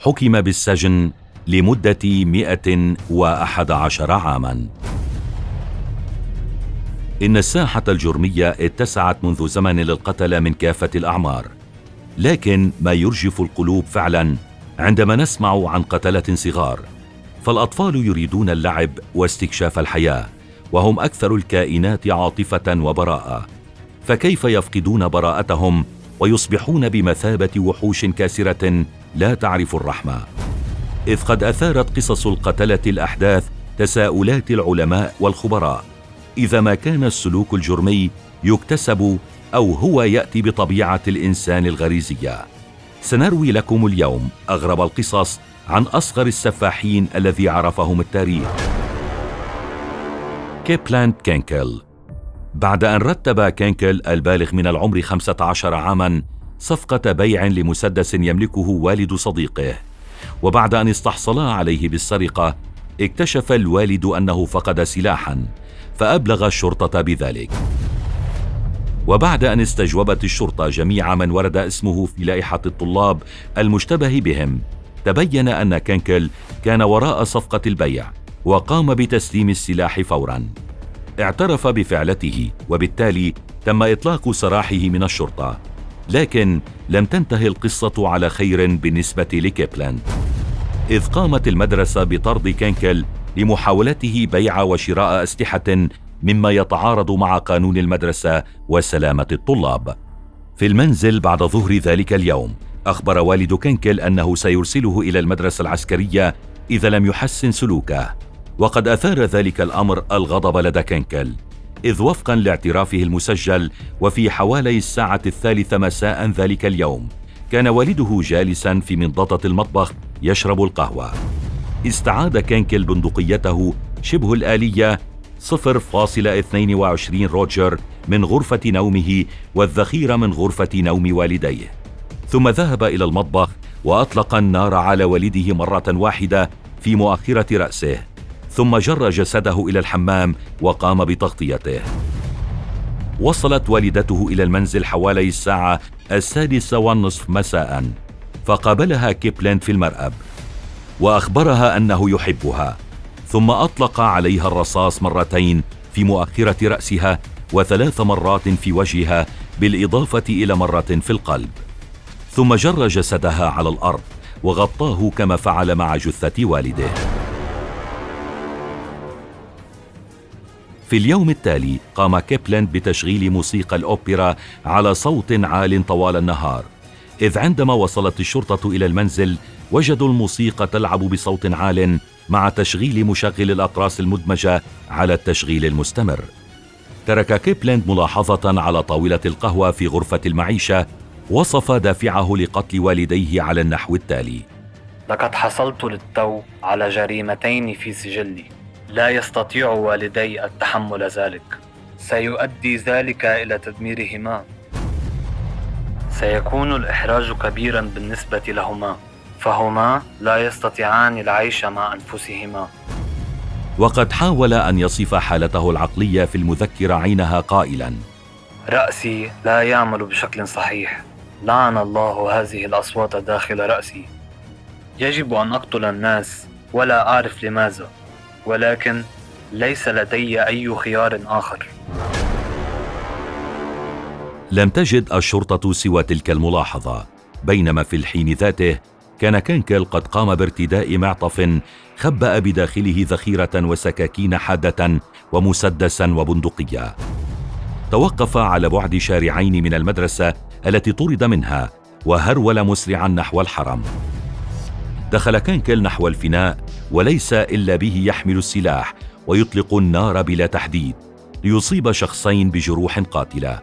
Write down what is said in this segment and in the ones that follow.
حكم بالسجن لمدة 111 عاماً. إن الساحة الجرمية اتسعت منذ زمن للقتلة من كافة الأعمار لكن ما يرجف القلوب فعلا عندما نسمع عن قتلة صغار فالأطفال يريدون اللعب واستكشاف الحياة وهم أكثر الكائنات عاطفة وبراءة. فكيف يفقدون براءتهم ويصبحون بمثابة وحوش كاسرة لا تعرف الرحمة. إذ قد أثارت قصص القتلة الأحداث تساؤلات العلماء والخبراء. إذا ما كان السلوك الجرمي يكتسب أو هو يأتي بطبيعة الإنسان الغريزية. سنروي لكم اليوم أغرب القصص عن أصغر السفاحين الذي عرفهم التاريخ. كيبلاند كينكل بعد أن رتب كينكل البالغ من العمر 15 عاماً صفقة بيع لمسدس يملكه والد صديقه. وبعد أن استحصلا عليه بالسرقة اكتشف الوالد أنه فقد سلاحاً فأبلغ الشرطة بذلك. وبعد أن استجوبت الشرطة جميع من ورد اسمه في لائحة الطلاب المشتبه بهم تبين أن كنكل كان وراء صفقة البيع وقام بتسليم السلاح فورا. اعترف بفعلته وبالتالي تم إطلاق سراحه من الشرطة. لكن لم تنتهي القصة على خير بالنسبة لكيبلاند إذ قامت المدرسة بطرد كينكل لمحاولته بيع وشراء أسلحة مما يتعارض مع قانون المدرسة وسلامة الطلاب. في المنزل بعد ظهر ذلك اليوم أخبر والد كنكل أنه سيرسله إلى المدرسة العسكرية إذا لم يحسن سلوكه. وقد أثار ذلك الأمر الغضب لدى كنكل إذ وفقا لاعترافه المسجل وفي حوالي الساعة الثالثة مساء ذلك اليوم كان والده جالسا في منضدة المطبخ يشرب القهوة. استعاد كينكل بندقيته شبه الآلية 0.22 روجر من غرفة نومه والذخيرة من غرفة نوم والديه. ثم ذهب إلى المطبخ وأطلق النار على والده مرة واحدة في مؤخرة رأسه. ثم جر جسده إلى الحمام وقام بتغطيته. وصلت والدته إلى المنزل حوالي الساعة السادسة والنصف مساء فقابلها كيبلند في المرأب وأخبرها أنه يحبها ثم أطلق عليها الرصاص مرتين في مؤخرة رأسها وثلاث مرات في وجهها بالإضافة إلى مرة في القلب. ثم جر جسدها على الأرض وغطاه كما فعل مع جثة والده. في اليوم التالي قام كيبلاند بتشغيل موسيقى الأوبرا على صوت عال طوال النهار. إذ عندما وصلت الشرطة إلى المنزل وجدوا الموسيقى تلعب بصوت عال مع تشغيل مشغل الاقراص المدمجة على التشغيل المستمر. ترك كيبلاند ملاحظة على طاولة القهوة في غرفة المعيشة وصف دافعه لقتل والديه على النحو التالي. لقد حصلت للتو على جريمتين في سجلي. لا يستطيع والدي التحمل ذلك. سيؤدي ذلك إلى تدميرهما. سيكون الإحراج كبيرا بالنسبة لهما فهما لا يستطيعان العيش مع أنفسهما. وقد حاول أن يصف حالته العقلية في المذكره عينها قائلا. رأسي لا يعمل بشكل صحيح. لعن الله هذه الأصوات داخل رأسي. يجب أن أقتل الناس ولا أعرف لماذا. ولكن ليس لدي أي خيار آخر لم تجد الشرطة سوى تلك الملاحظة بينما في الحين ذاته كان كنكل قد قام بارتداء معطف خبأ بداخله ذخيرة وسكاكين حادة ومسدسا وبندقية. توقف على بعد شارعين من المدرسة التي طرد منها وهرول مسرعا نحو الحرم. دخل كنكل نحو الفناء وليس إلا به يحمل السلاح ويطلق النار بلا تحديد ليصيب شخصين بجروح قاتلة.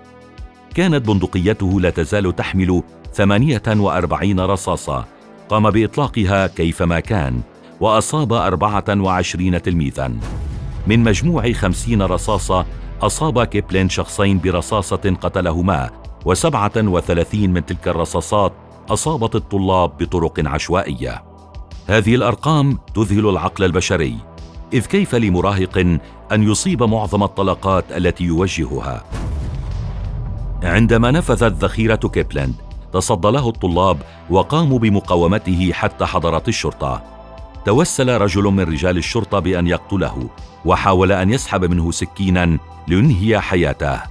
كانت بندقيته لا تزال تحمل 48 رصاصة. قام بإطلاقها كيفما كان وأصاب 24 تلميذا. من مجموع 50 رصاصة أصاب كيبلين شخصين برصاصة قتلهما وسبعة وثلاثين من تلك الرصاصات أصابت الطلاب بطرق عشوائية. هذه الأرقام تذهل العقل البشري إذ كيف لمراهق أن يصيب معظم الطلقات التي يوجهها؟ عندما نفذت ذخيرة كيبلاند تصدى له الطلاب وقاموا بمقاومته حتى حضرت الشرطة. توسل رجل من رجال الشرطة بأن يقتله وحاول أن يسحب منه سكينا لينهي حياته.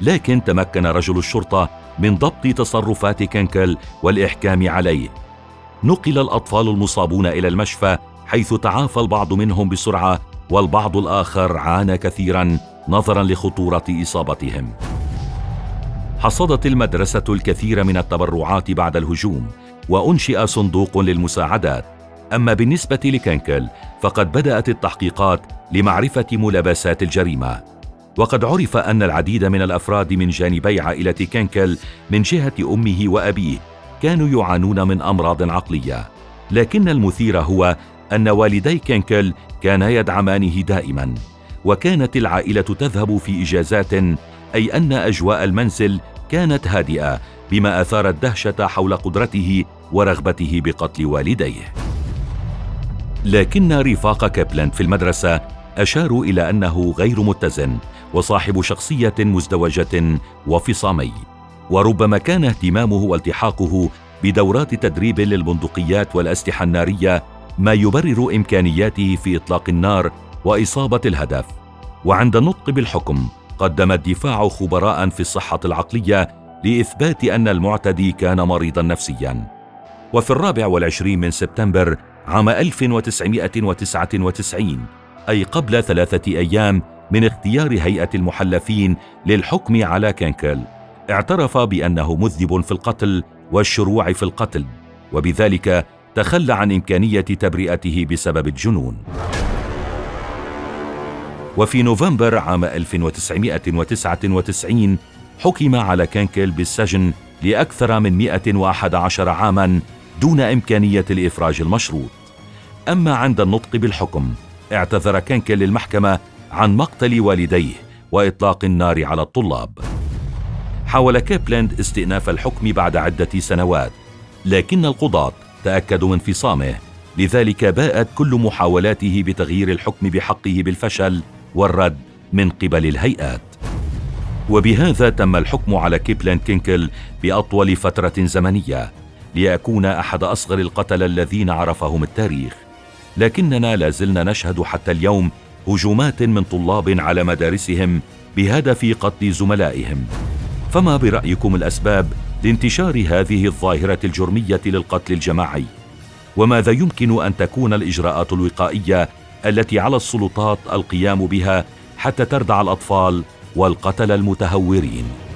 لكن تمكن رجل الشرطة من ضبط تصرفات كنكل والإحكام عليه. نقل الأطفال المصابون إلى المشفى حيث تعافى البعض منهم بسرعة والبعض الآخر عانى كثيرا نظرا لخطورة إصابتهم. حصدت المدرسة الكثير من التبرعات بعد الهجوم وأنشئ صندوق للمساعدات. أما بالنسبة لكنكل فقد بدأت التحقيقات لمعرفة ملابسات الجريمة. وقد عرف أن العديد من الأفراد من جانبي عائلة كنكل من جهة أمه وأبيه كانوا يعانون من أمراض عقلية. لكن المثير هو أن والدي كنكل كانا يدعمانه دائما وكانت العائلة تذهب في إجازات أي أن أجواء المنزل كانت هادئة بما أثار الدهشة حول قدرته ورغبته بقتل والديه. لكن رفاق كابلاند في المدرسة أشاروا إلى أنه غير متزن وصاحب شخصية مزدوجة وفصامي. وربما كان اهتمامه والتحاقه بدورات تدريب للبندقيات والأسلحة النارية ما يبرر إمكانياته في إطلاق النار وإصابة الهدف. وعند النطق بالحكم قدم الدفاع خبراء في الصحة العقلية لإثبات أن المعتدي كان مريضا نفسيا. وفي الرابع والعشرين من سبتمبر عام 1999 أي قبل ثلاثة أيام من اختيار هيئة المحلفين للحكم على كينكل اعترف بأنه مذنب في القتل والشروع في القتل وبذلك تخلى عن إمكانية تبرئته بسبب الجنون. وفي نوفمبر عام 1999 حكم على كينكل بالسجن لأكثر من 111 عاماً دون إمكانية الإفراج المشروط. أما عند النطق بالحكم اعتذر كينكل للمحكمة عن مقتل والديه وإطلاق النار على الطلاب. حاول كيبلاند استئناف الحكم بعد عدة سنوات لكن القضاة تأكدوا من انفصامه. لذلك باءت كل محاولاته بتغيير الحكم بحقه بالفشل والرد من قبل الهيئات. وبهذا تم الحكم على كيبلاند كينكل بأطول فترة زمنية ليكون أحد أصغر القتلة الذين عرفهم التاريخ. لكننا لازلنا نشهد حتى اليوم هجومات من طلاب على مدارسهم بهدف قتل زملائهم. فما برأيكم الأسباب لانتشار هذه الظاهرة الجرمية للقتل الجماعي؟ وماذا يمكن أن تكون الإجراءات الوقائية التي على السلطات القيام بها حتى تردع الأطفال والقتل المتهورين؟